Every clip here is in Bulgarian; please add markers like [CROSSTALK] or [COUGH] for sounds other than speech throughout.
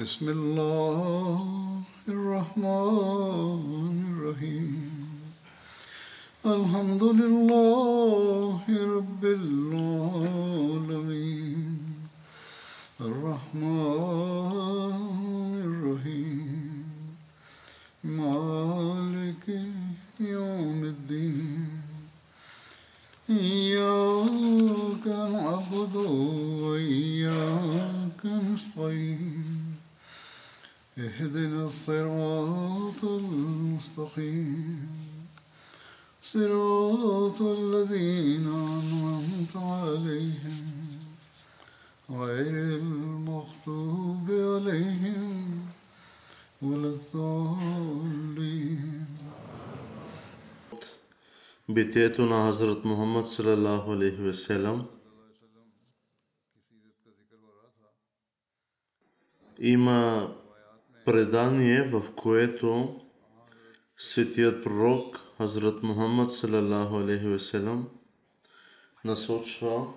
بسم الله битието на Хазрат Мухаммад салалаху алейхи веселам има предание, в което светият пророк Хазрат Мухаммад салалаху алейхи веселам насочва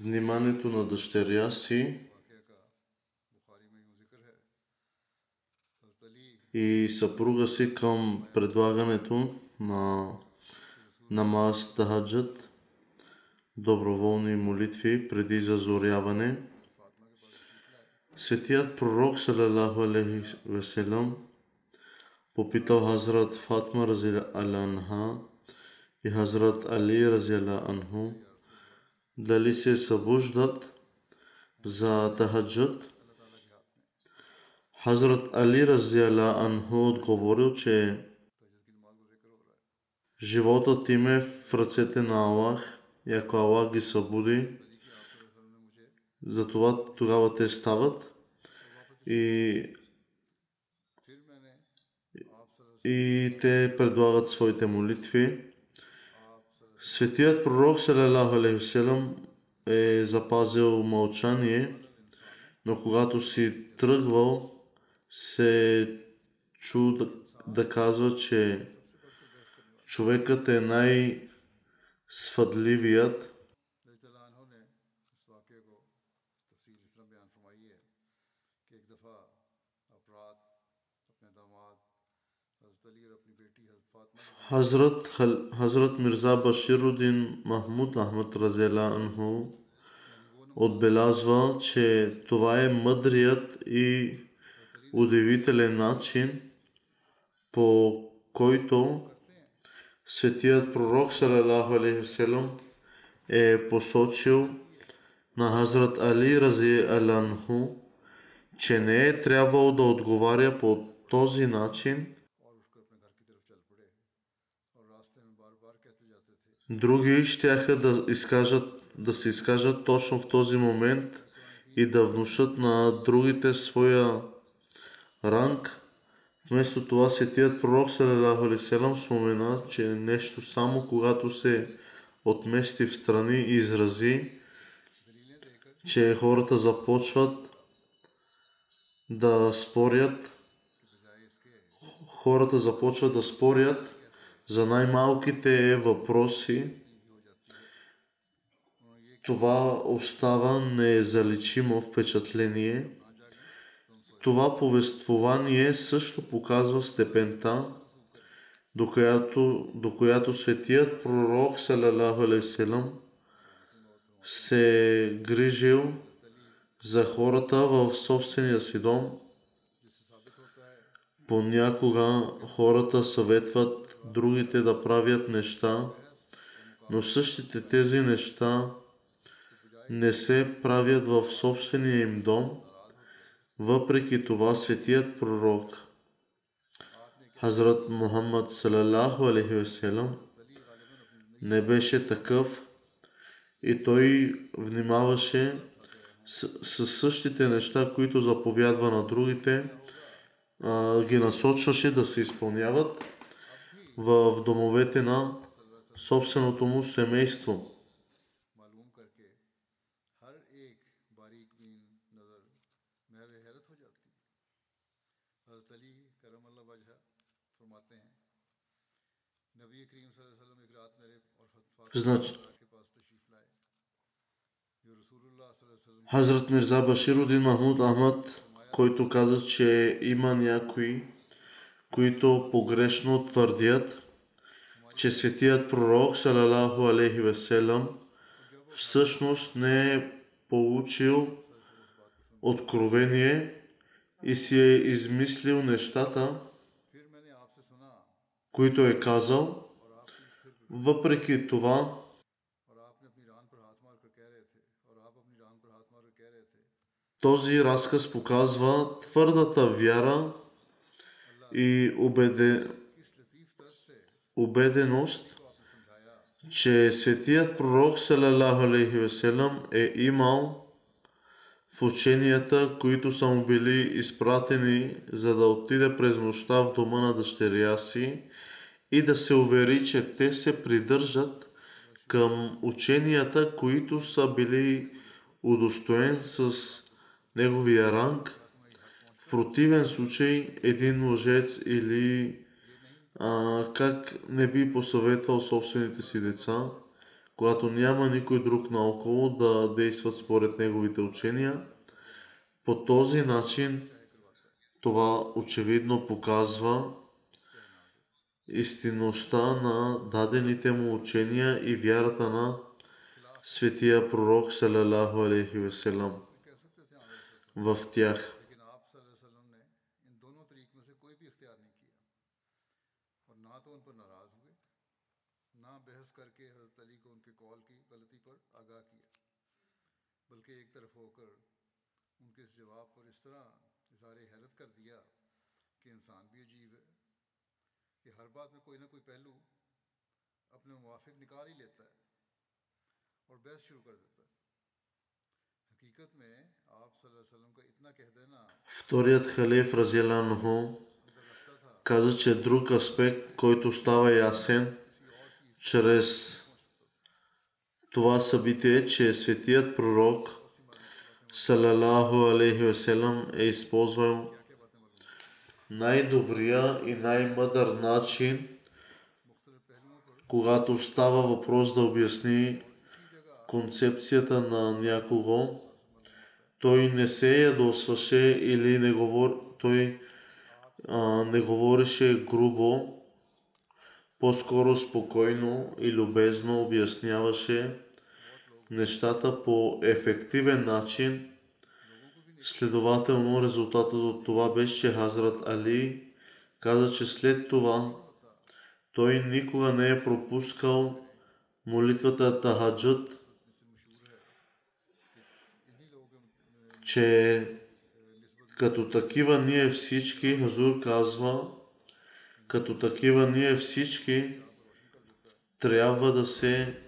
вниманието на дъщеря си и съпруга си към предлагането на намаз тахаджът, доброволни молитви преди зазоряване. Светият пророк салалаху алейхи веселам попитал Хазрат Фатма рази анха и Хазрат Али рази анху дали се събуждат за тахаджът. Хазрат Али рази анху отговорил, че животът им е в ръцете на Аллах и ако Аллах ги събуди, затова тогава те стават и, и те предлагат своите молитви. Светият пророк салалаху алейхи е запазил мълчание, но когато си тръгвал, се чу да, да казва, че човекът е най-свъдливият. Хазрат, Хазрат Мирза Баширудин Махмуд Ахмад Разела Анху отбелязва, че това е мъдрият и удивителен начин, по който светият пророк салалаху алейхи е посочил на Хазрат Али Рази Аланху, че не е трябвало да отговаря по този начин. Други щяха да, изкажат, да се изкажат точно в този момент и да внушат на другите своя ранг. Вместо това светият пророк салалаху алейхи спомена, че нещо само когато се отмести в страни и изрази, че хората започват да спорят, хората започват да спорят за най-малките въпроси. Това остава незаличимо впечатление. Това повествование също показва степента, до която, до която светият пророк салалаху се грижил за хората в собствения си дом. Понякога хората съветват другите да правят неща, но същите тези неща не се правят в собствения им дом. Въпреки това светият пророк Хазрат Мухаммад салалаху алейхи веселам не беше такъв и той внимаваше с, с същите неща, които заповядва на другите, а, ги насочваше да се изпълняват в домовете на собственото му семейство. Значи, Хазрат Мирза Баширудин Махмуд Ахмад, който каза, че има някои, които погрешно твърдят, че светият пророк, салалаху алейхи веселам, всъщност не е получил откровение и си е измислил нещата, които е казал, въпреки това, този разказ показва твърдата вяра и убеде... убеденост, че светият пророк Веселам, е имал в ученията, които са му били изпратени, за да отиде през нощта в дома на дъщеря си и да се увери, че те се придържат към ученията, които са били удостоен с неговия ранг. В противен случай един лъжец или а, как не би посъветвал собствените си деца, когато няма никой друг наоколо да действат според неговите учения. По този начин това очевидно показва истинността на дадените му учения и вярата на светия пророк салалаху алейхи веселам в тях. بلکہ ایک طرف ہو کر ان کے اس جواب پر اس طرح اظہار حیرت کر دیا کہ انسان بھی عجیب ہے को उनके कौल की गलती पर आगाह किया बल्कि एक तरफ होकर उनके इस जवाब पर इस तरह इजहार हैरत कर दिया कि इंसान भी अजीब है कि हर बात में कोई ना कोई पहलू अपने मुवाफिक निकाल ही लेता है और बहस शुरू कर देता है हकीकत में आप सल्लल्लाहु अलैहि वसल्लम का इतना कह देना Вторият халиф Разиеланху каза, че друг аспект, който става ясен чрез това събитие, е, че светият пророк Салалаху алейхи веселам е използвал най-добрия и най-мъдър начин, когато става въпрос да обясни концепцията на някого, той не се ядосваше или не говор... той а, не говореше грубо, по-скоро спокойно и любезно обясняваше нещата по ефективен начин. Следователно, резултатът от това беше, че Хазрат Али каза, че след това той никога не е пропускал молитвата Тахаджуд, че като такива ние всички, Хазур казва, като такива ние всички трябва да се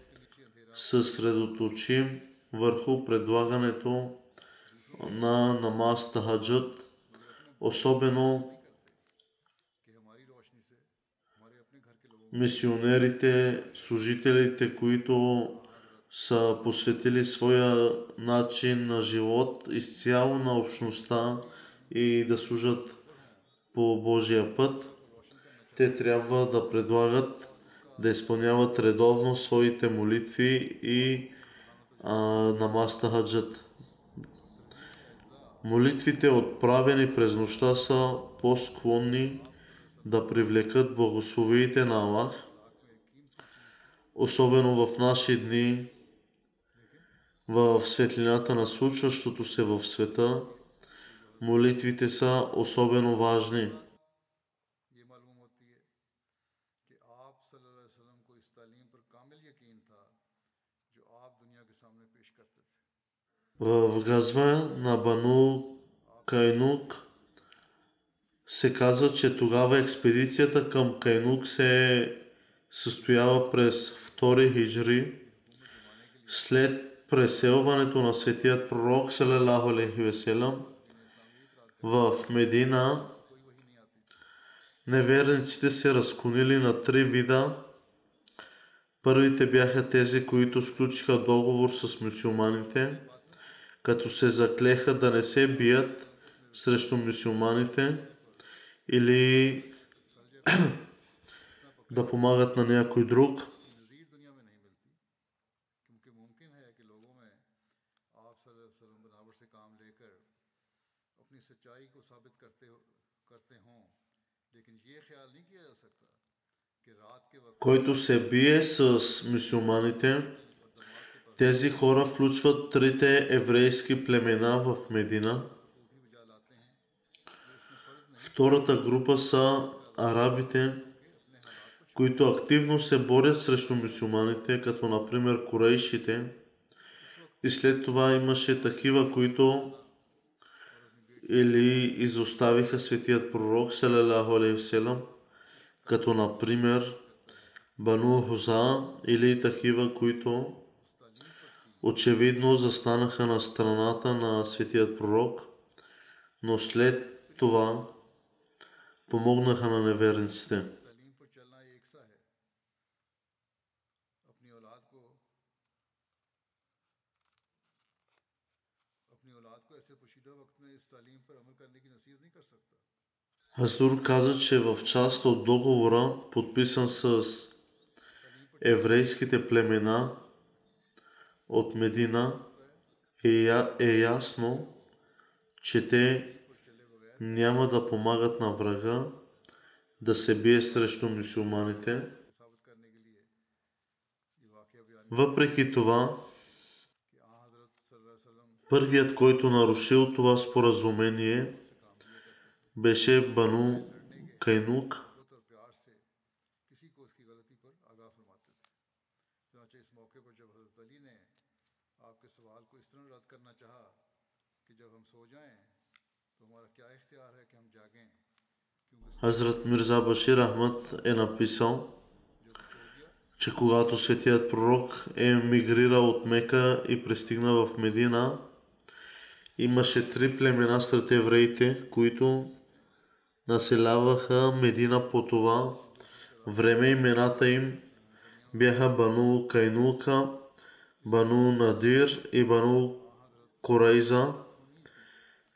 съсредоточим върху предлагането на намаз тахаджуд, особено мисионерите, служителите, които са посветили своя начин на живот изцяло на общността и да служат по Божия път, те трябва да предлагат да изпълняват редовно своите молитви и а, намаз тахаджат. Молитвите, отправени през нощта, са по-склонни да привлекат благословиите на Аллах, особено в наши дни, в светлината на случващото се в света, молитвите са особено важни. В газва на Бану Кайнук се казва, че тогава експедицията към Кайнук се е състояла през 2 хиджри, след преселването на светият пророк Салалаху алейхи веселам в Медина неверниците се разклонили на три вида. Първите бяха тези, които сключиха договор с мусулманите, като се заклеха да не се бият срещу мусулманите или [CLEARS THROAT] да помагат на някой друг. който се бие с мусулманите, тези хора включват трите еврейски племена в Медина. Втората група са арабите, които активно се борят срещу мусулманите, като например корейшите. И след това имаше такива, които или изоставиха светият пророк, салалаху алейхиселам, като например Бану Хуза или такива, които очевидно застанаха на страната на светият пророк, но след това помогнаха на неверниците. Хасур каза, че в част от договора, подписан с еврейските племена, от Медина е, е ясно, че те няма да помагат на врага да се бие срещу мусулманите. Въпреки това, първият, който нарушил това споразумение, беше Бану Кайнук – Хазрат Мирза Башир Ахмад е написал, че когато светият пророк е мигрирал от Мека и пристигна в Медина, имаше три племена сред евреите, които населяваха Медина по това време. Имената им бяха Бану Кайнука, Бану Надир и Бану Корайза.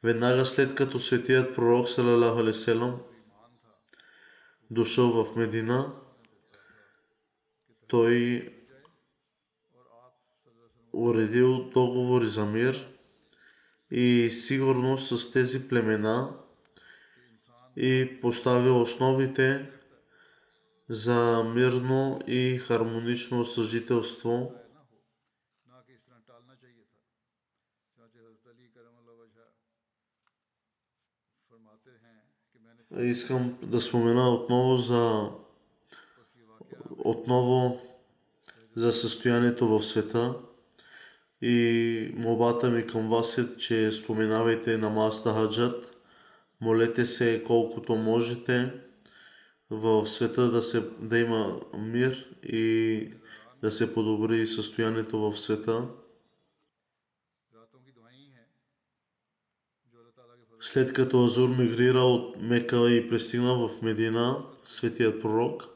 Веднага след като светият пророк Салалаху алейхи вселам дошъл в Медина, той уредил договори за мир и сигурност с тези племена и поставил основите за мирно и хармонично съжителство. Искам да спомена отново за отново за състоянието в света и молбата ми към вас е, че споменавайте намазта хаджат, молете се колкото можете в света да, се, да има мир и да се подобри състоянието в света. След като Азур мигрира от Мека и пристигна в Медина, светият пророк,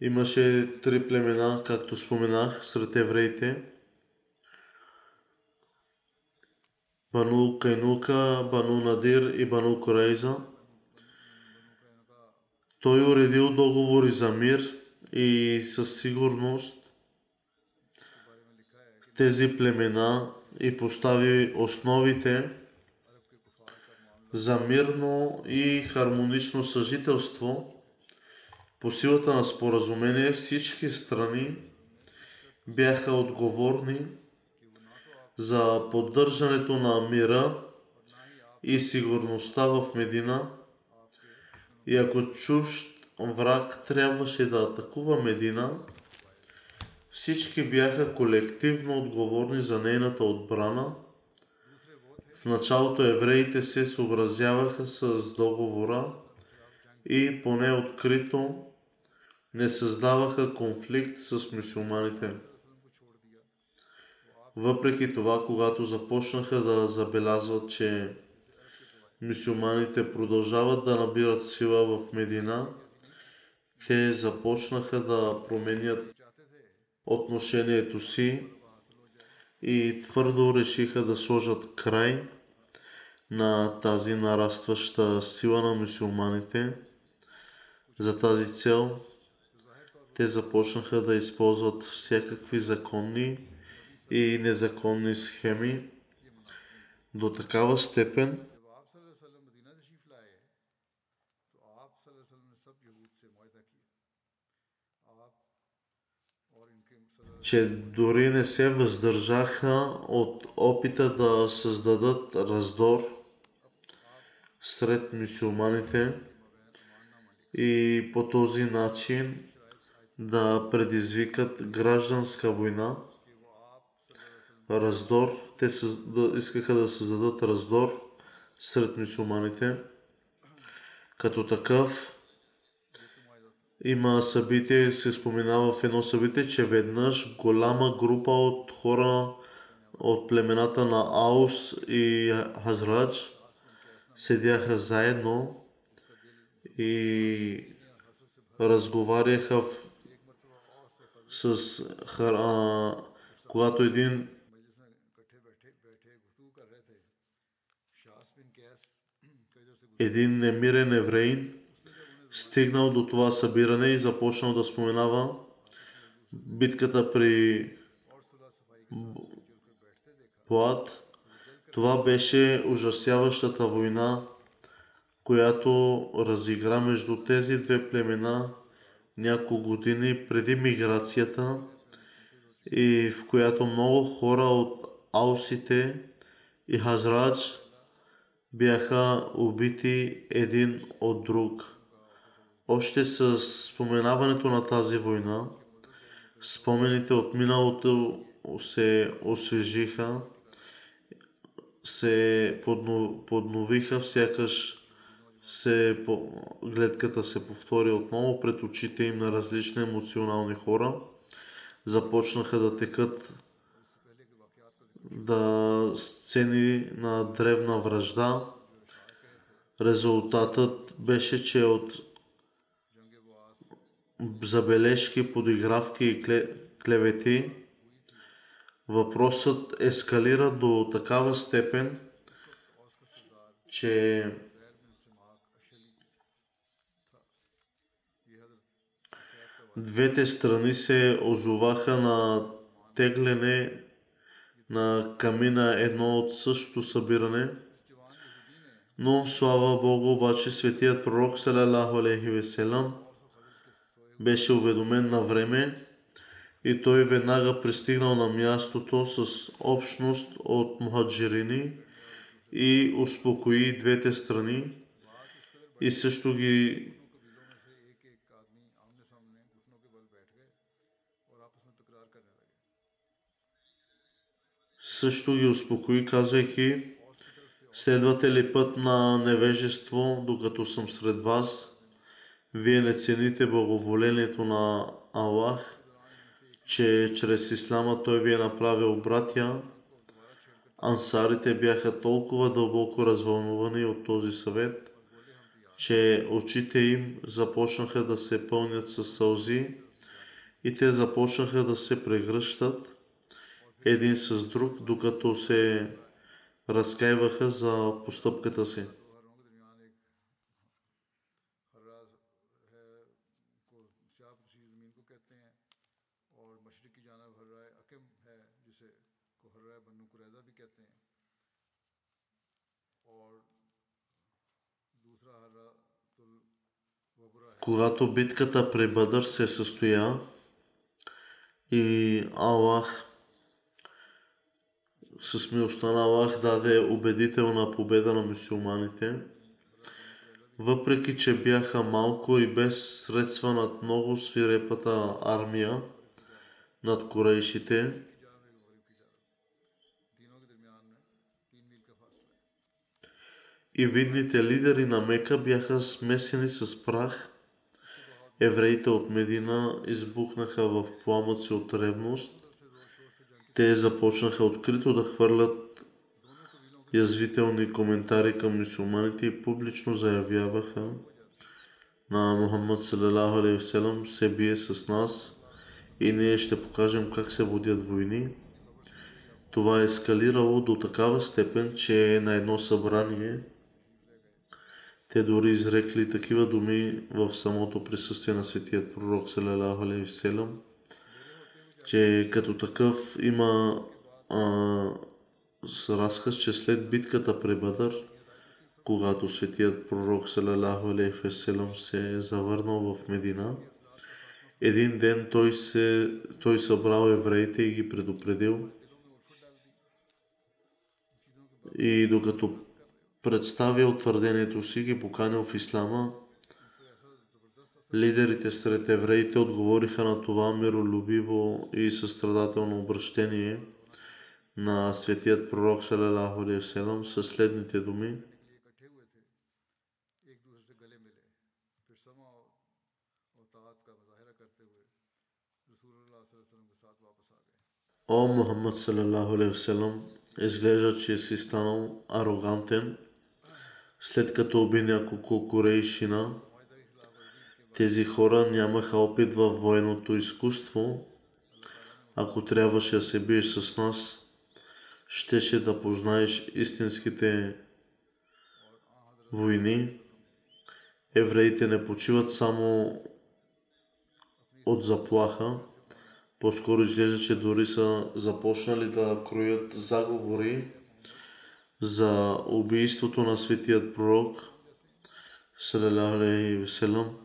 имаше три племена, както споменах, сред евреите. Бану Кайнука, Бану Надир и Бану Корейза. Той уредил договори за мир и със сигурност тези племена и постави основите за мирно и хармонично съжителство. По силата на споразумение всички страни бяха отговорни за поддържането на мира и сигурността в Медина. И ако чужд враг трябваше да атакува Медина, всички бяха колективно отговорни за нейната отбрана. В началото евреите се съобразяваха с договора и поне открито не създаваха конфликт с мусулманите. Въпреки това, когато започнаха да забелязват, че мусулманите продължават да набират сила в Медина, те започнаха да променят отношението си и твърдо решиха да сложат край на тази нарастваща сила на мусулманите. За тази цел те започнаха да използват всякакви законни и незаконни схеми до такава степен, че дори не се въздържаха от опита да създадат раздор сред мусулманите и по този начин да предизвикат гражданска война, раздор. Те съз- да, искаха да създадат раздор сред мусулманите. Като такъв има събитие, се споменава в едно събитие, че веднъж голяма група от хора от племената на Аус и Хазрач седяха заедно и разговаряха в, с хара, когато един един немирен евреин стигнал до това събиране и започнал да споменава битката при Плат. Това беше ужасяващата война, която разигра между тези две племена няколко години преди миграцията и в която много хора от аусите и хазрач бяха убити един от друг. Още с споменаването на тази война, спомените от миналото се освежиха, се подно- подновиха, сякаш се, гледката се повтори отново пред очите им на различни емоционални хора. Започнаха да текат да сцени на древна връжда. Резултатът беше, че от забележки, подигравки и кле- клевети въпросът ескалира до такава степен, че двете страни се озоваха на тегляне на камина едно от същото събиране. Но слава Богу, обаче светият пророк салалаху алейхи веселам беше уведомен на време и той веднага пристигнал на мястото с общност от мухаджирини и успокои двете страни и също ги също ги успокои, казвайки следвате ли път на невежество, докато съм сред вас – вие не цените благоволението на Аллах, че чрез Ислама Той ви е направил братя. Ансарите бяха толкова дълбоко развълнувани от този съвет, че очите им започнаха да се пълнят със сълзи и те започнаха да се прегръщат един с друг, докато се разкаиваха за постъпката си. Когато битката при Бадър се състоя и Аллах с милостта на Аллах даде убедителна победа на мусулманите, въпреки че бяха малко и без средства над много свирепата армия над корейшите, и видните лидери на Мека бяха смесени с прах Евреите от Медина избухнаха в пламъци от ревност те започнаха открито да хвърлят язвителни коментари към мусулманите и публично заявяваха на Мухаммад салалаху алейхи вселам се бие с нас и ние ще покажем как се водят войни. Това е ескалирало до такава степен, че на едно събрание те дори изрекли такива думи в самото присъствие на светият пророк салалаху алейхи вселам, че като такъв има а, с разказ, че след битката при Бадър, когато светият пророк салалаху алейхи вселам се е завърнал в Медина, един ден той, се, той събрал евреите и ги предупредил. И докато Представя утвърдението, си, ги поканил в Ислама. Лидерите сред евреите отговориха на това миролюбиво и състрадателно обращение на светият пророк Салалаху Алейхиселам със следните думи. О Мухаммад Салалаху Алейхиселам, изглежда, че си станал арогантен – след като уби няколко корейшина. Тези хора нямаха опит във военното изкуство. Ако трябваше да се биеш с нас, щеше да познаеш истинските войни. Евреите не почиват само от заплаха, по-скоро изглежда, че дори са започнали да кроят заговори за убийството на светият пророк, вселам.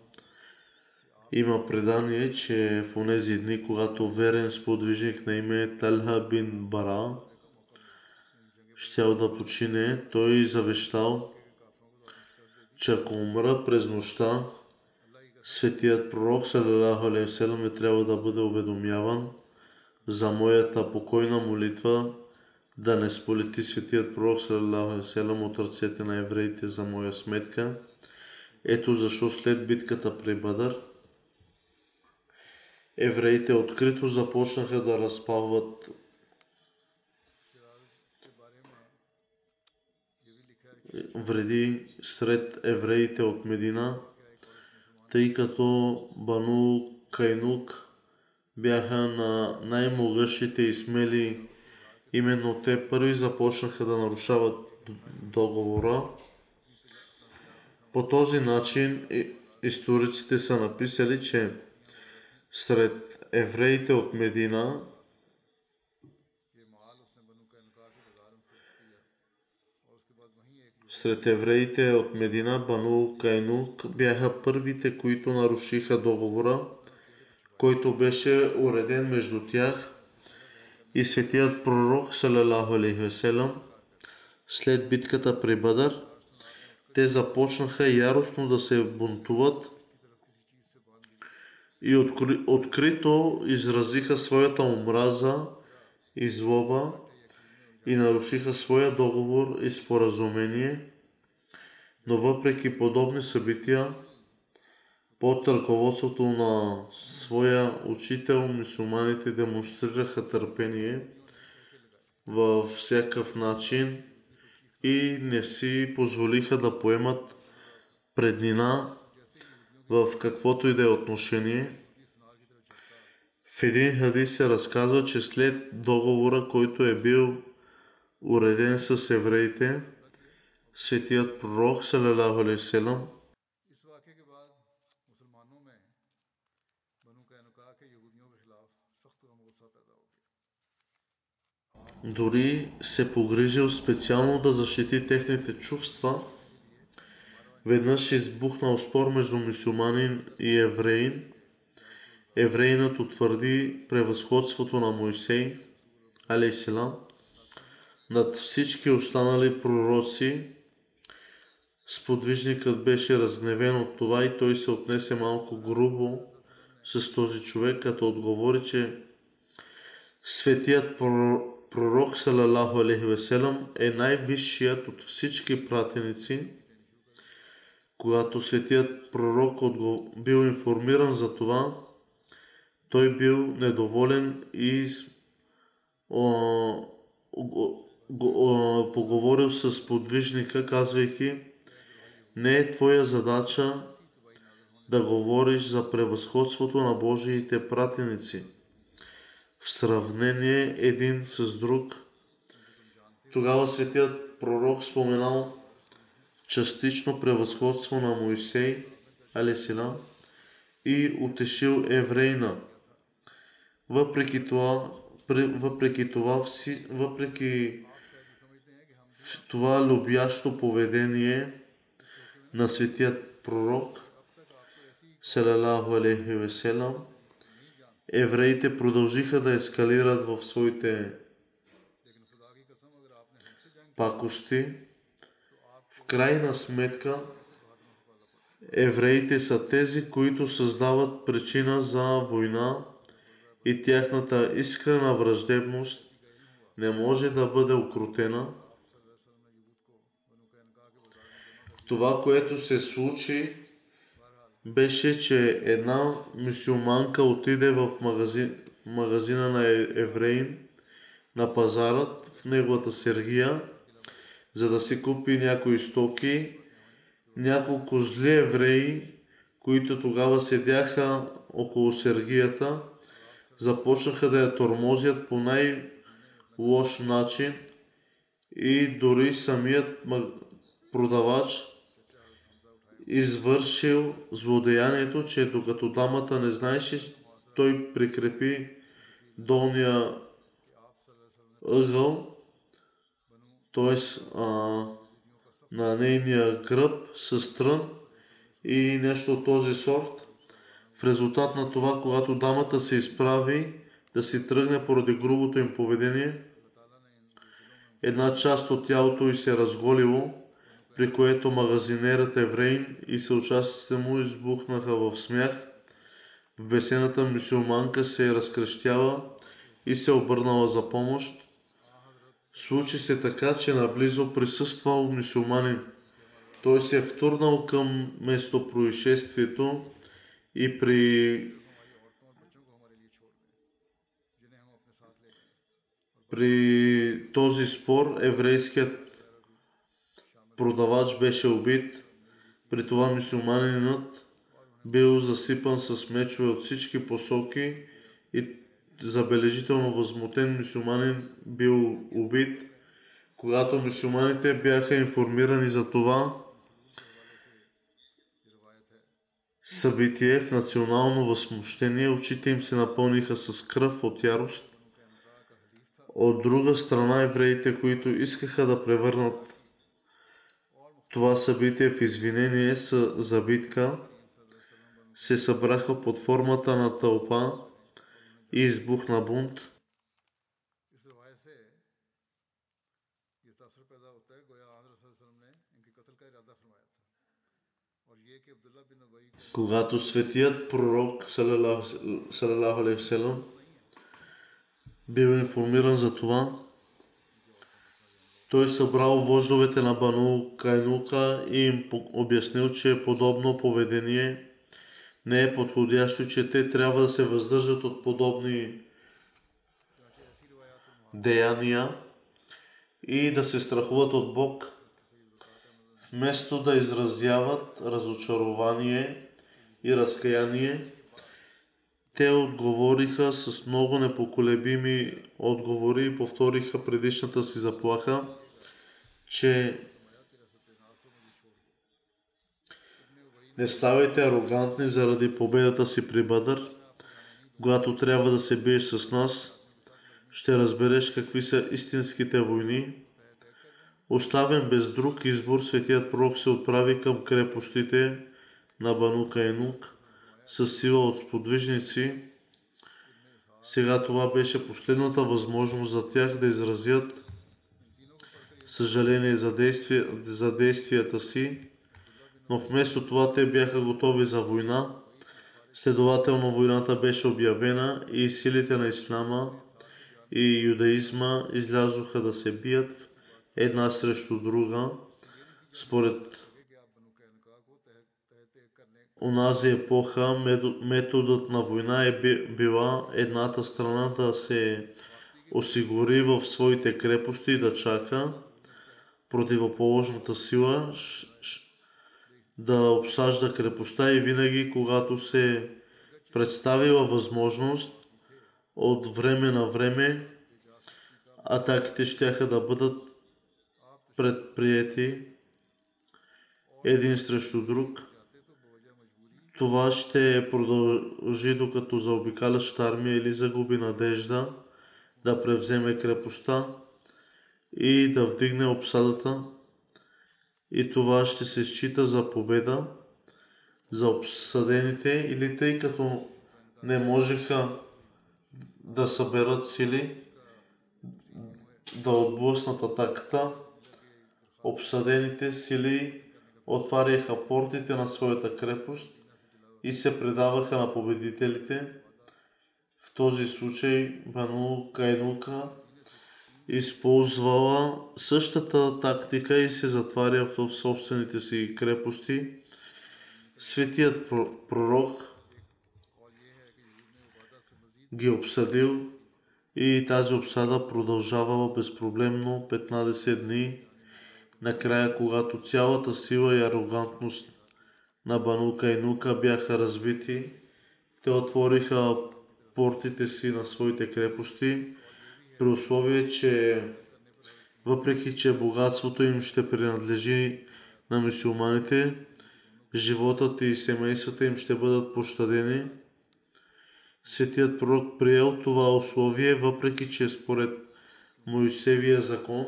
Има предание, че в онези дни, когато верен сподвижник на име Талха бин Бара щял да почине, той завещал, че ако умра през нощта, Светият пророк салалаху алейхи вселам е трябва да бъде уведомяван за моята покойна молитва да не сполети светият пророк салалаху от ръцете на евреите за моя сметка. Ето защо след битката при Бадър евреите открито започнаха да разпалват вреди сред евреите от Медина, тъй като Бану Кайнук бяха на най-могъщите и смели. Именно те първи започнаха да нарушават договора. По този начин историците са написали, че сред евреите от Медина Сред евреите от Медина, Бану Кайнук бяха първите, които нарушиха договора, който беше уреден между тях и светият пророк, салалаху алейхи веселам, след битката при Бадър, те започнаха яростно да се бунтуват и откри, открито изразиха своята омраза и злоба и нарушиха своя договор и споразумение, но въпреки подобни събития, под ръководството на своя учител, мусулманите демонстрираха търпение във всякакъв начин и не си позволиха да поемат преднина в каквото и да е отношение. В един хадис се разказва, че след договора, който е бил уреден с евреите, светият пророк, салалаху алейхи дори се погрижил специално да защити техните чувства. Веднъж избухнал спор между мусулманин и евреин. Евреинът утвърди превъзходството на Моисей, алейхиселам, над всички останали пророци. Сподвижникът беше разгневен от това и той се отнесе малко грубо с този човек, като отговори, че Светият прор- пророк, салалаху алейхи веселам, е най-висшият от всички пратеници. Когато светият пророк бил информиран за това, той бил недоволен и о, го- о, поговорил с подвижника, казвайки, не е твоя задача да говориш за превъзходството на Божиите пратеници в сравнение един с друг. Тогава светият пророк споменал частично превъзходство на Моисей, алесила, и утешил еврейна. Въпреки това, въпреки това, въпреки това любящо поведение на светият пророк, салалаху алейхи веселам, евреите продължиха да ескалират в своите пакости. В крайна сметка, евреите са тези, които създават причина за война и тяхната искрена враждебност не може да бъде окрутена. Това, което се случи, беше, че една мусулманка отиде в, магазин, в магазина на е- евреин на пазарът в неговата Сергия, за да си купи някои стоки. Няколко зли евреи, които тогава седяха около Сергията, започнаха да я тормозят по най-лош начин и дори самият продавач извършил злодеянието, че докато дамата не знаеше, той прикрепи долния ъгъл, т.е. на нейния гръб с трън и нещо от този сорт. В резултат на това, когато дамата се изправи да си тръгне поради грубото им поведение, една част от тялото й се е разголило, при което магазинерът еврейн и съучастниците му избухнаха в смях. В бесената мусулманка се е разкрещяла и се обърнала за помощ. Случи се така, че наблизо присъствал мусулманин. Той се е втурнал към местопроизшествието и при при този спор еврейският продавач беше убит. При това мусулманинът бил засипан с мечове от всички посоки и забележително възмутен мусулманин бил убит. Когато мусулманите бяха информирани за това събитие в национално възмущение, очите им се напълниха с кръв от ярост. От друга страна, евреите, които искаха да превърнат това събитие в извинение за битка се събраха под формата на тълпа и избухна бунт. Когато светият пророк Салалаху Алейхиселам бил информиран за това, той събрал вождовете на Бану Кайнука и им обяснил, че подобно поведение не е подходящо, че те трябва да се въздържат от подобни деяния и да се страхуват от Бог, вместо да изразяват разочарование и разкаяние, те отговориха с много непоколебими отговори и повториха предишната си заплаха, че не ставайте арогантни заради победата си при Бъдър. Когато трябва да се биеш с нас, ще разбереш какви са истинските войни. Оставен без друг избор, светият пророк се отправи към крепостите на Бану Кайнук с сила от сподвижници. Сега това беше последната възможност за тях да изразят съжаление за, действие, за действията си, но вместо това те бяха готови за война. Следователно войната беше обявена и силите на ислама и юдаизма излязоха да се бият една срещу друга. Според онази епоха методът на война е би- била едната страна да се осигури в своите крепости да чака противоположната сила да обсажда крепостта и винаги, когато се представила възможност от време на време, атаките ще да бъдат предприяти един срещу друг. Това ще продължи докато заобикалящата армия или загуби надежда да превземе крепостта и да вдигне обсадата. И това ще се счита за победа за обсъдените или тъй като не можеха да съберат сили да отблъснат атаката, обсъдените сили отваряха портите на своята крепост и се предаваха на победителите. В този случай Бану Кайнука използвала същата тактика и се затваря в собствените си крепости. Светият пророк ги обсъдил и тази обсада продължавала безпроблемно 15 дни. Накрая, когато цялата сила и арогантност на Банука и Нука бяха разбити, те отвориха портите си на своите крепости, при условие, че въпреки, че богатството им ще принадлежи на мусулманите, животът и семействата им ще бъдат пощадени. Светият пророк приел това условие, въпреки че според Моисевия закон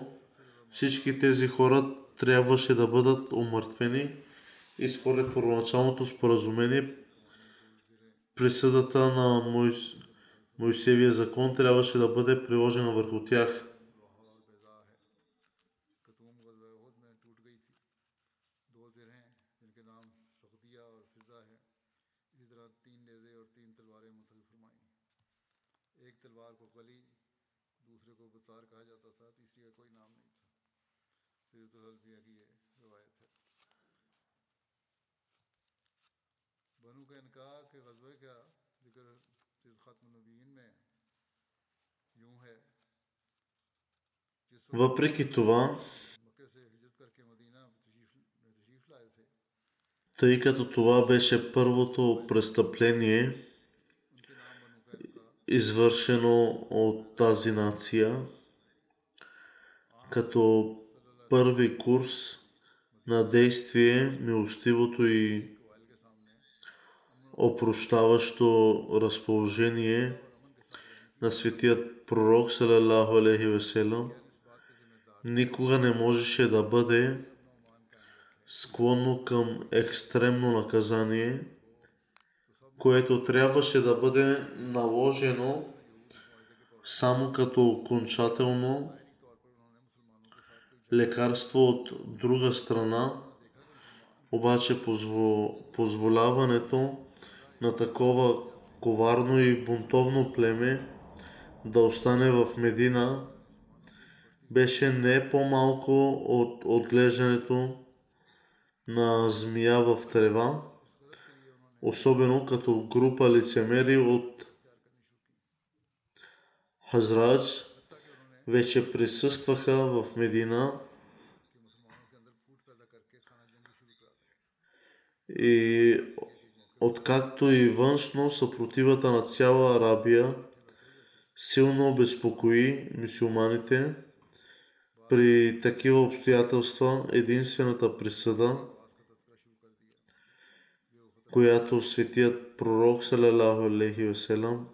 всички тези хора трябваше да бъдат умъртвени и според първоначалното споразумение присъдата на Моис... Моисевия закон трябваше да бъде приложена върху тях. Въпреки това, тъй като това беше първото престъпление, извършено от тази нация, като първи курс на действие, милостивото и опрощаващо разположение на светият пророк, салалаху алейхи веселам, никога не можеше да бъде склонно към екстремно наказание, което трябваше да бъде наложено само като окончателно лекарство от друга страна, обаче позволяването на такова коварно и бунтовно племе да остане в Медина беше не по-малко от отглеждането на змия в трева, особено като група лицемери от Хазрадж вече присъстваха в Медина. И откакто и външно съпротивата на цяла Арабия силно обезпокои мусулманите, при такива обстоятелства единствената присъда, която светият пророк салалаху алейхи веселам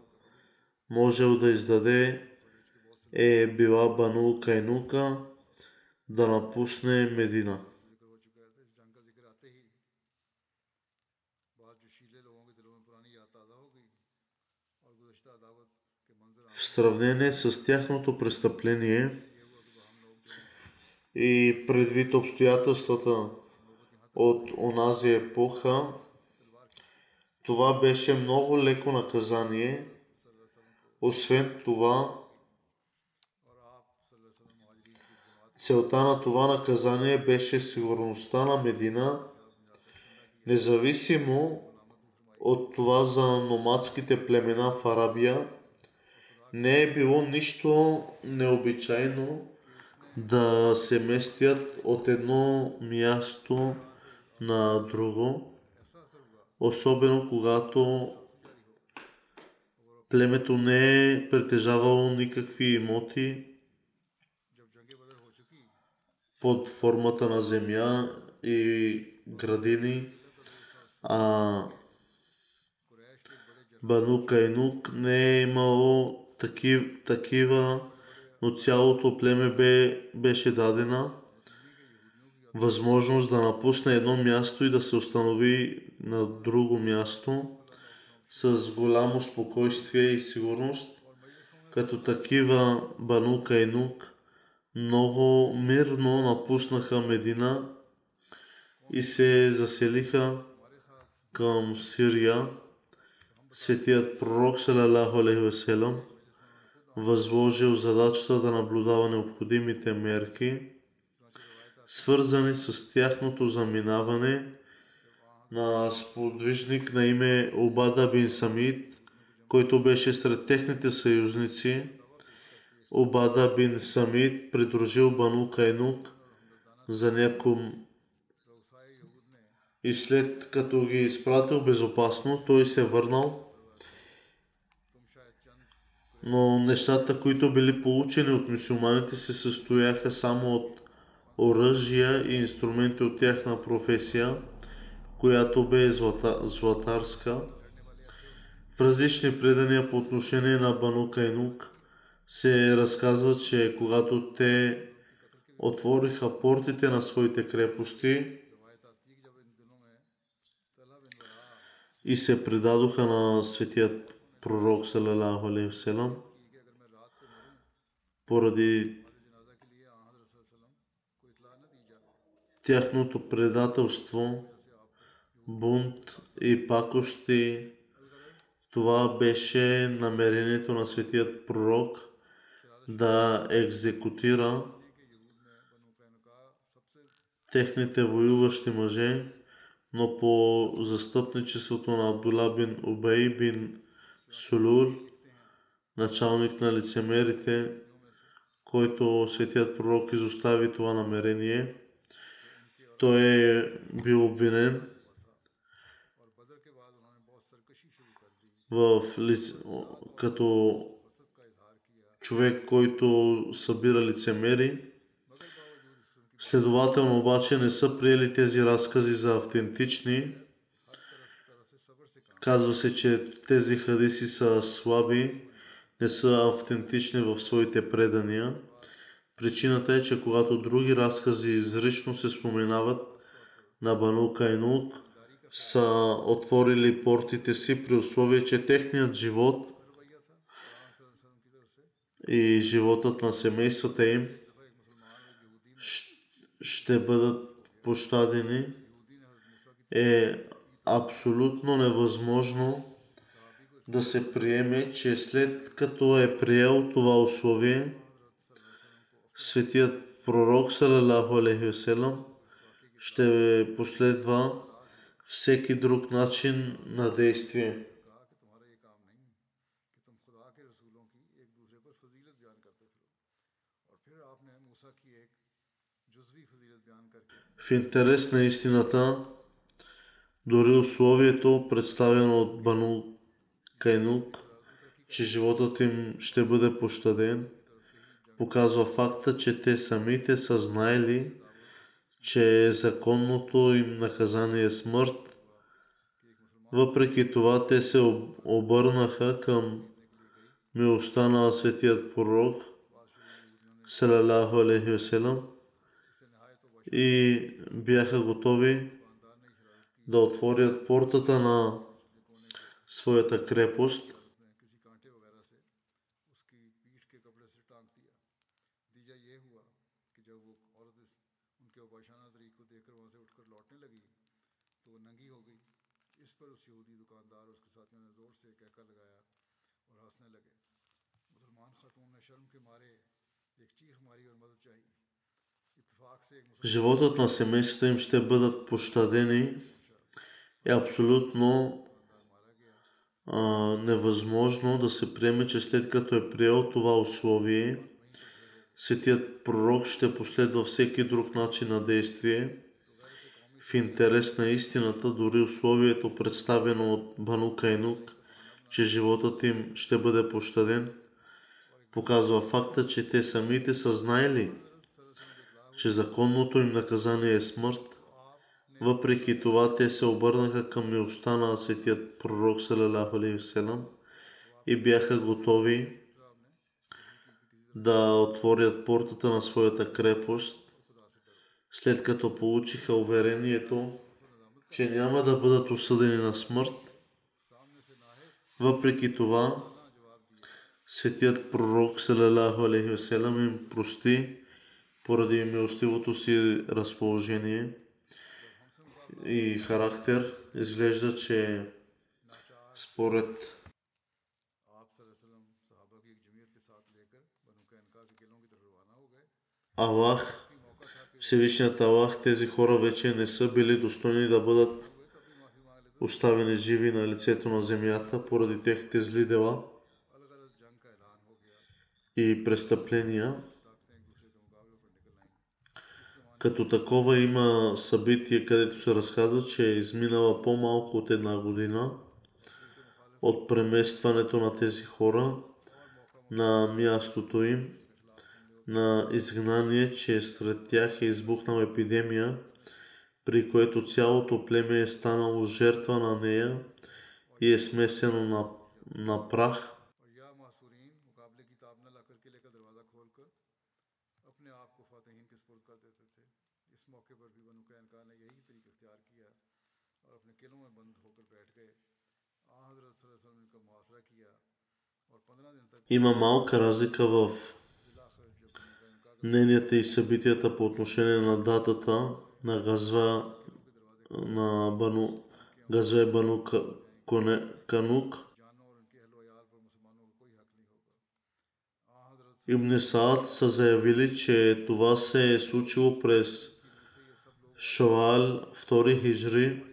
можел да издаде е била Бану Кайнука да напусне Медина. В сравнение с тяхното престъпление, и предвид обстоятелствата от онази епоха, това беше много леко наказание. Освен това, целта на това наказание беше сигурността на Медина, независимо от това за номадските племена в Арабия, не е било нищо необичайно да се местят от едно място на друго, особено когато племето не е притежавало никакви имоти под формата на земя и градини, а Бану Кайнук не е имало таки, такива, но цялото племе бе, беше дадена възможност да напусне едно място и да се установи на друго място с голямо спокойствие и сигурност. Като такива Бану Кайнук много мирно напуснаха Медина и се заселиха към Сирия. Светият пророк салалаху алейхи възложил задачата да наблюдава необходимите мерки, свързани с тяхното заминаване на сподвижник на име Обада бин Самид, който беше сред техните съюзници. Обада бин Самид придружил Бану Кайнук за няколко и след като ги изпратил безопасно, той се върнал. Но нещата, които били получени от мусулманите, се състояха само от оръжия и инструменти от тяхна професия, която бе злата, златарска. В различни предания по отношение на Бану Кайнук се разказва, че когато те отвориха портите на своите крепости, и се предадоха на светият пророк салалаху алейхи вселам поради тяхното предателство, бунт и пакости. Това беше намерението на светият пророк да екзекутира техните воюващи мъже, но по застъпничеството на Абдула бин Убей бин Сулур, началник на лицемерите, който светият пророк изостави това намерение, той е бил обвинен в лице, като човек, който събира лицемери. Следователно обаче не са приели тези разкази за автентични. Казва се, че тези хадиси са слаби, не са автентични в своите предания. Причината е, че когато други разкази изрично се споменават на Бану Кайнук, са отворили портите си при условие, че техният живот и животът на семействата им ще бъдат пощадени, е абсолютно невъзможно да се приеме, че след като е приел това условие, светият пророк салалаху алейхи веселам ще последва всеки друг начин на действие. В интерес на истината, дори условието, представено от Бану Кайнук, че животът им ще бъде пощаден, показва факта, че те самите са знаели, че законното им наказание е смърт. Въпреки това, те се обърнаха към милостта на светият пророк, салалаху алейхи и бяха готови да отворят портата на своята крепост. животът на семействата им ще бъдат пощадени е абсолютно а, невъзможно да се приеме, че след като е приел това условие, светият пророк ще последва всеки друг начин на действие. В интерес на истината, дори условието представено от Бану Кайнук, че животът им ще бъде пощаден, показва факта, че те самите са знаели, че законното им наказание е смърт. Въпреки това, те се обърнаха към милостта на светият пророк Салалаху и бяха готови да отворят портата на своята крепост, след като получиха уверението, че няма да бъдат осъдени на смърт. Въпреки това, светият пророк Салалаху им прости поради милостивото си разположение и характер изглежда, че според Аллах, Всевишният Аллах, тези хора вече не са били достойни да бъдат оставени живи на лицето на земята поради техните зли дела и престъпления. Като такова има събитие, където се разказва, че е изминала по-малко от една година от преместването на тези хора на мястото им на изгнание, че сред тях е избухнала епидемия, при което цялото племе е станало жертва на нея и е смесено на, на прах. Има малка разлика в мненията и събитията по отношение на датата на газва на Бану, газве Бану Канук. Ибн Саад са заявили, че това се е случило през Шавал 2 хижри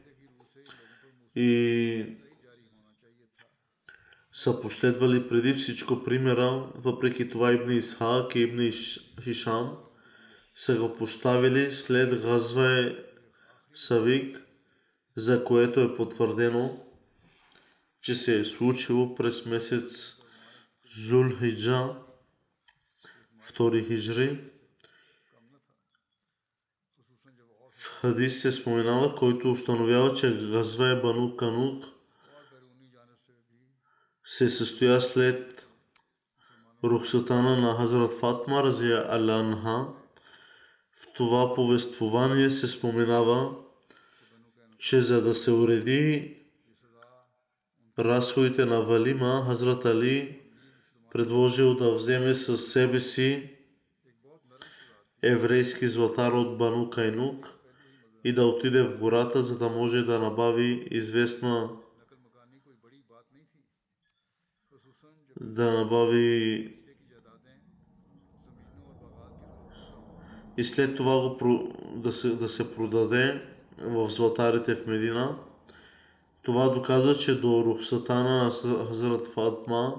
и са последвали преди всичко примера, въпреки това Ибн Исхак и Ибн Иш- Хишам са го поставили след Газве Савик, за което е потвърдено, че се е случило през месец Зулхиджа, 2 хиджри. В хадис се споменава, който установява, че Газве Бану Канук се състоя след рухсатана на Хазрат Фатма Разия Аланха. В това повествование се споменава, че за да се уреди разходите на Валима, Хазрат Али предложил да вземе със себе си еврейски златар от Бану Кайнук и да отиде в гората, за да може да набави известна да набави и след това го, да, се, да се продаде в златарите в Медина. Това доказва, че до рухсата на Хазрат Фатма,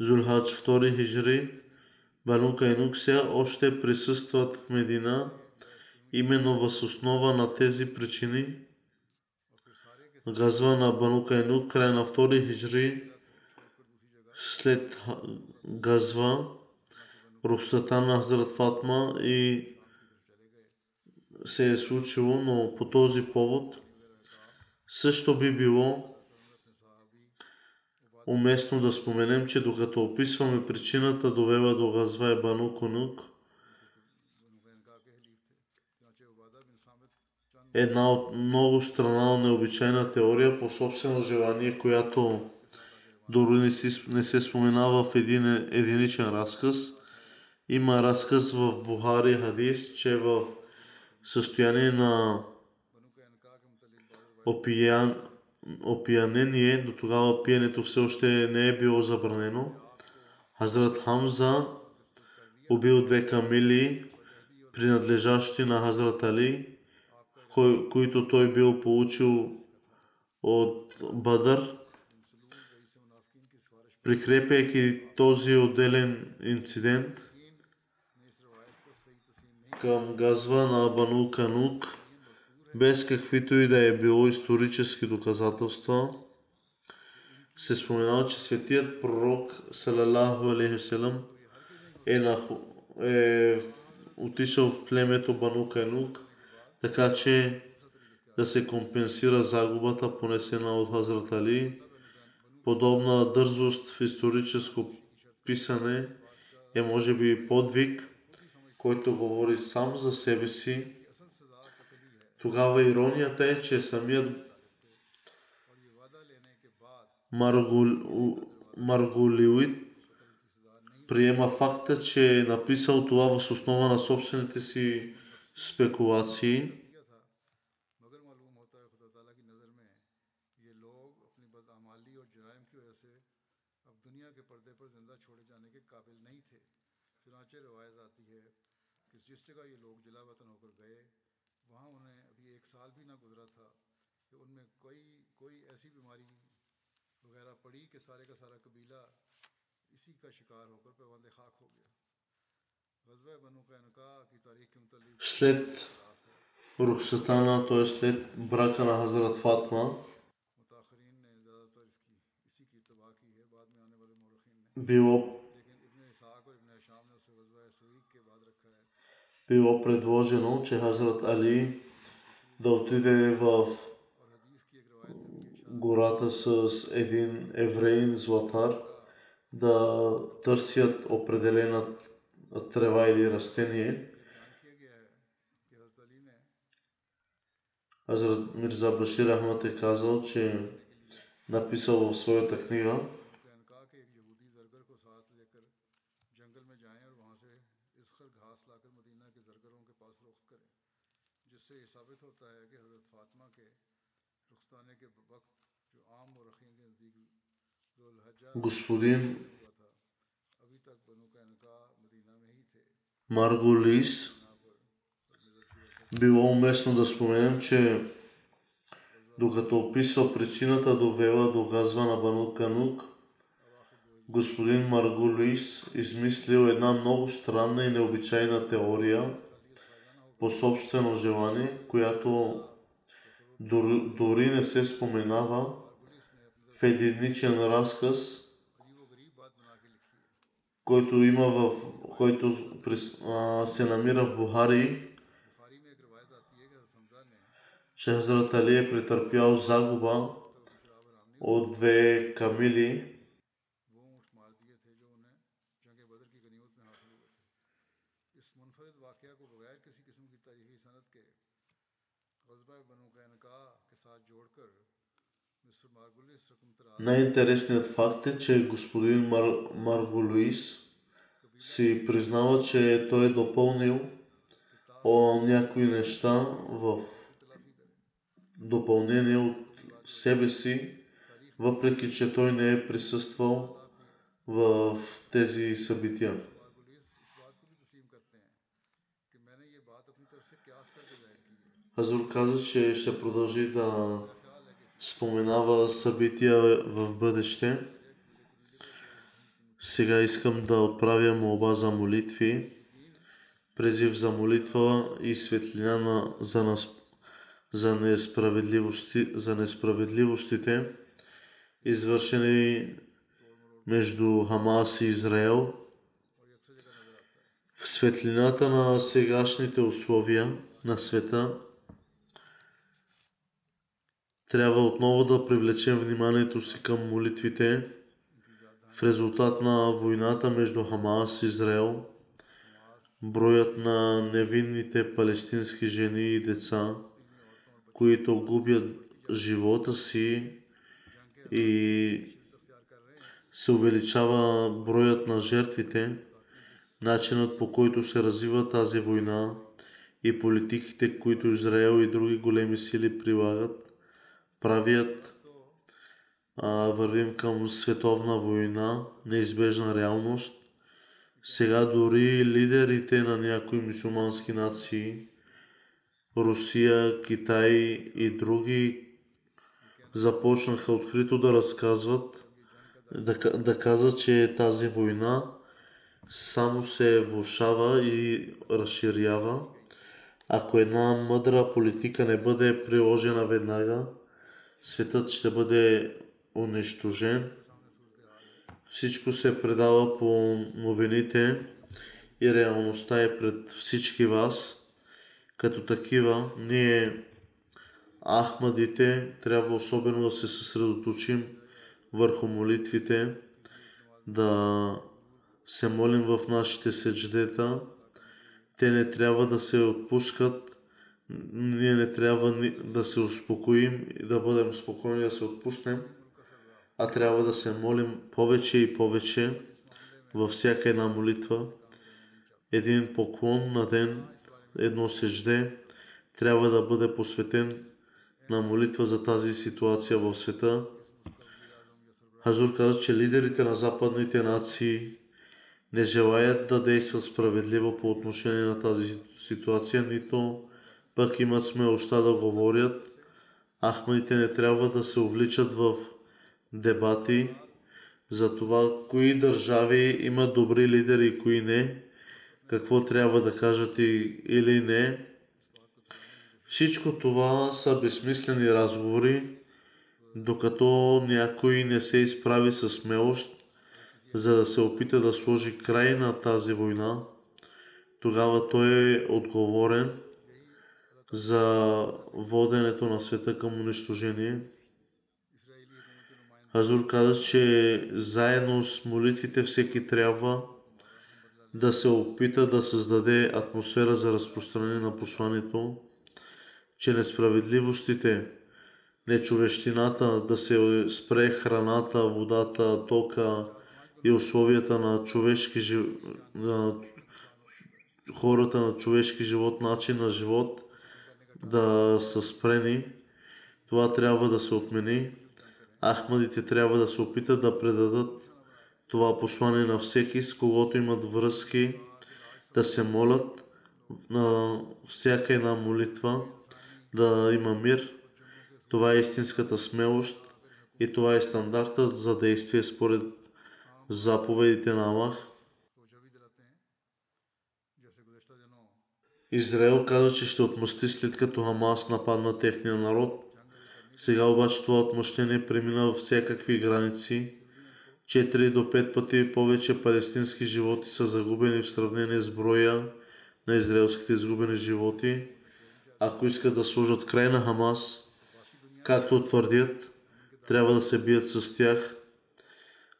Зулхадж 2 хижри, Бану Кайнук сега още присъстват в Медина, именно възоснова на тези причини. Газва на Бану Кайнук край на 2 хижри след газва рухсата на Хазрат Фатма и се е случило, но по този повод също би било уместно да споменем, че докато описваме причината довела до газва е Бану Кунук, една от много страна необичайна теория по собствено желание, която дори не, си, не се споменава в един единичен разказ. Има разказ в Бухари Хадис, че в състояние на опиян, опиянение, до тогава пиенето все още не е било забранено. Хазрат Хамза убил две камили, принадлежащи на Хазрат Али, кой, които той бил получил от Бадър Прикрепяйки този отделен инцидент към газва на Бану Канук, без каквито и да е било исторически доказателства, се споменава, че светият пророк Салалаху алейхиселам е, наху... е отишъл в племето Бану Канук, така че да се компенсира загубата, понесена от Хазрат Али. Подобна дързост в историческо писане е може би подвиг, който говори сам за себе си. Тогава иронията е, че самият Маргул... Маргулиуит приема факта, че е написал това въз основа на собствените си спекулации. سارے کا سارا قبیلہ اسی کا شکار ہو کر پیوند خاک ہو گیا след Рухсатана, т.е. след брака на Хазрат Фатма, било, било предложено, че Хазрат Али да отиде в гората с един евреин златар да търсят определена трева или растение. Азрат Мирза Башир Ахмад е казал, че е написал в своята книга, господин Марголис, било уместно да споменем, че докато описва причината довела до газва на Бану Канук, господин Маргулис измислил една много странна и необичайна теория по собствено желание, която дори не се споменава в единичен разказ – който има в който се намира в Бухари, че Али е претърпял загуба от две камили, Най-интересният факт е, че господин Мар... Марго Луис си признава, че той е допълнил о, някои неща в допълнение от себе си, въпреки че той не е присъствал в тези събития. Хазур каза, че ще продължи да споменава събития в бъдеще. Сега искам да отправя молба за молитви, призив за молитва и светлина на, за, нас, за, несправедливости, за несправедливостите, извършени между Хамас и Израел. В светлината на сегашните условия на света, трябва отново да привлечем вниманието си към молитвите в резултат на войната между Хамас и Израел. Броят на невинните палестински жени и деца, които губят живота си и се увеличава броят на жертвите, начинът по който се развива тази война и политиките, които Израел и други големи сили прилагат, правят а, вървим към световна война, неизбежна реалност. Сега дори лидерите на някои мусулмански нации, Русия, Китай и други, започнаха открито да разказват да, да каза, че тази война само се влушава и разширява. Ако една мъдра политика не бъде приложена веднага, светът ще бъде унищожен. Всичко се предава по новините и реалността е пред всички вас. Като такива, ние, Ахмадите, трябва особено да се съсредоточим върху молитвите, да се молим в нашите седждета. Те не трябва да се отпускат. Ние не трябва да се успокоим и да бъдем спокойни, да се отпуснем, а трябва да се молим повече и повече във всяка една молитва. Един поклон на ден, едно сежде, трябва да бъде посветен на молитва за тази ситуация в света. Хазур каза, че лидерите на западните нации не желаят да действат справедливо по отношение на тази ситуация, нито пък имат смелостта да говорят. Ахмадите не трябва да се увличат в дебати за това кои държави имат добри лидери и кои не, какво трябва да кажат и, или не. Всичко това са безсмислени разговори, докато някой не се изправи със смелост, за да се опита да сложи край на тази война, тогава той е отговорен за воденето на света към унищожение. Хазур каза, че заедно с молитвите всеки трябва да се опита да създаде атмосфера за разпространение на посланието, че несправедливостите, нечовещината, да се спре храната, водата, тока и условията на човешки жив... хората на човешки живот, начин на живот да са спрени. Това трябва да се отмени. Ахмадите трябва да се опитат да предадат това послание на всеки, с когото имат връзки, да се молят на всяка една молитва, да има мир. Това е истинската смелост и това е стандартът за действие според заповедите на Аллах. Израел каза, че ще отмъсти след като Хамас нападна техния народ. Сега обаче това отмъщение премина във всякакви граници. 4 до 5 пъти повече палестински животи са загубени в сравнение с броя на израелските изгубени животи. Ако искат да сложат край на Хамас, както твърдят, трябва да се бият с тях.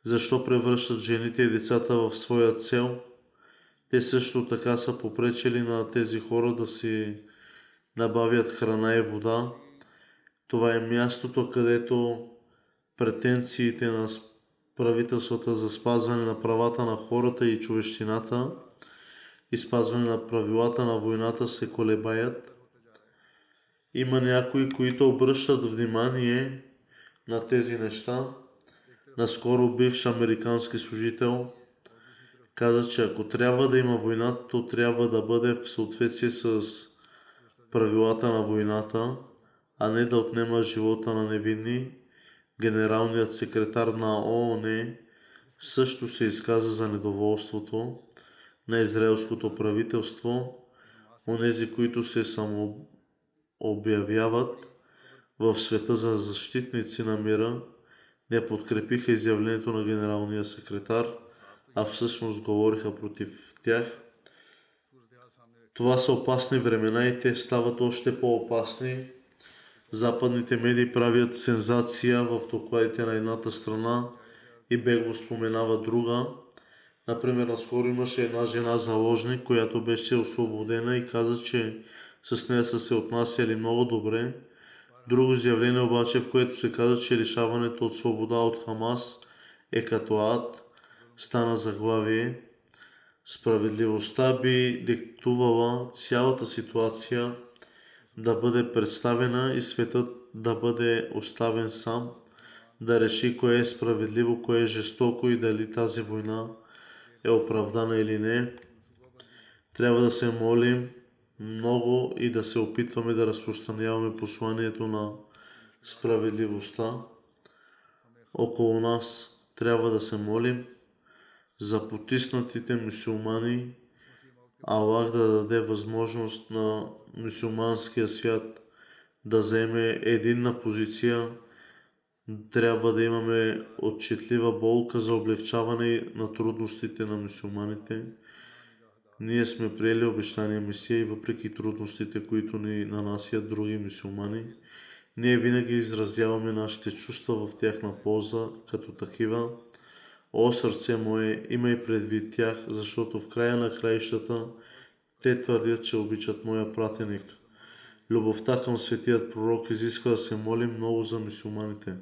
Защо превръщат жените и децата в своя цел? Те също така са попречили на тези хора да си набавят храна и вода. Това е мястото, където претенциите на правителствата за спазване на правата на хората и човещината и спазване на правилата на войната се колебаят. Има някои, които обръщат внимание на тези неща. Наскоро бивш американски служител каза, че ако трябва да има война, то трябва да бъде в съответствие с правилата на войната, а не да отнема живота на невинни. Генералният секретар на ООН също се изказа за недоволството на израелското правителство, онези, които се самообявяват в света за защитници на мира, не подкрепиха изявлението на генералния секретар, а всъщност говориха против тях. Това са опасни времена и те стават още по-опасни. Западните медии правят сензация в докладите на едната страна и бегло споменава друга. Например, наскоро имаше една жена заложник, която беше освободена и каза, че с нея са се отнасяли много добре. Друго изявление обаче, в което се каза, че лишаването от свобода от Хамас е като ад, стана заглавие. Справедливостта би диктувала цялата ситуация да бъде представена и светът да бъде оставен сам, да реши кое е справедливо, кое е жестоко и дали тази война е оправдана или не. Трябва да се молим много и да се опитваме да разпространяваме посланието на справедливостта около нас. трябва да се молим за потиснатите мусулмани, Аллах да даде възможност на мусулманския свят да вземе единна позиция. Трябва да имаме отчетлива болка за облегчаване на трудностите на мусулманите. Ние сме приели обещания Месия и въпреки трудностите, които ни нанасят други мусулмани, ние винаги изразяваме нашите чувства в тяхна полза като такива. О, сърце мое, имай предвид тях, защото в края на краищата те твърдят, че обичат моя пратеник. Любовта към светият пророк изисква да се молим много за мусулманите.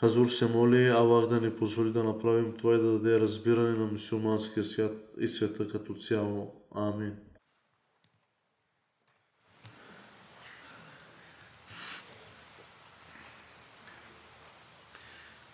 Хазур се моли Аллах да ни позволи да направим това и да даде разбиране на мусулманския свят и света като цяло. Амин.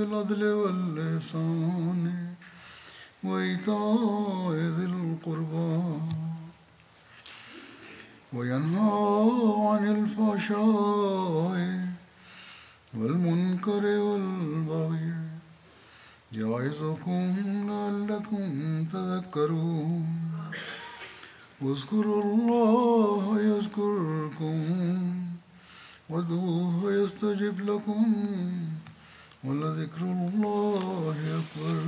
بالعدل واللسان. وإيتاء ذي القربى. وينهى عن الفحشاء والمنكر والبغي. يعظكم لعلكم تذكرون. واذكروا الله يذكركم. وادعوه يستجب لكم. ولذكر الله أكبر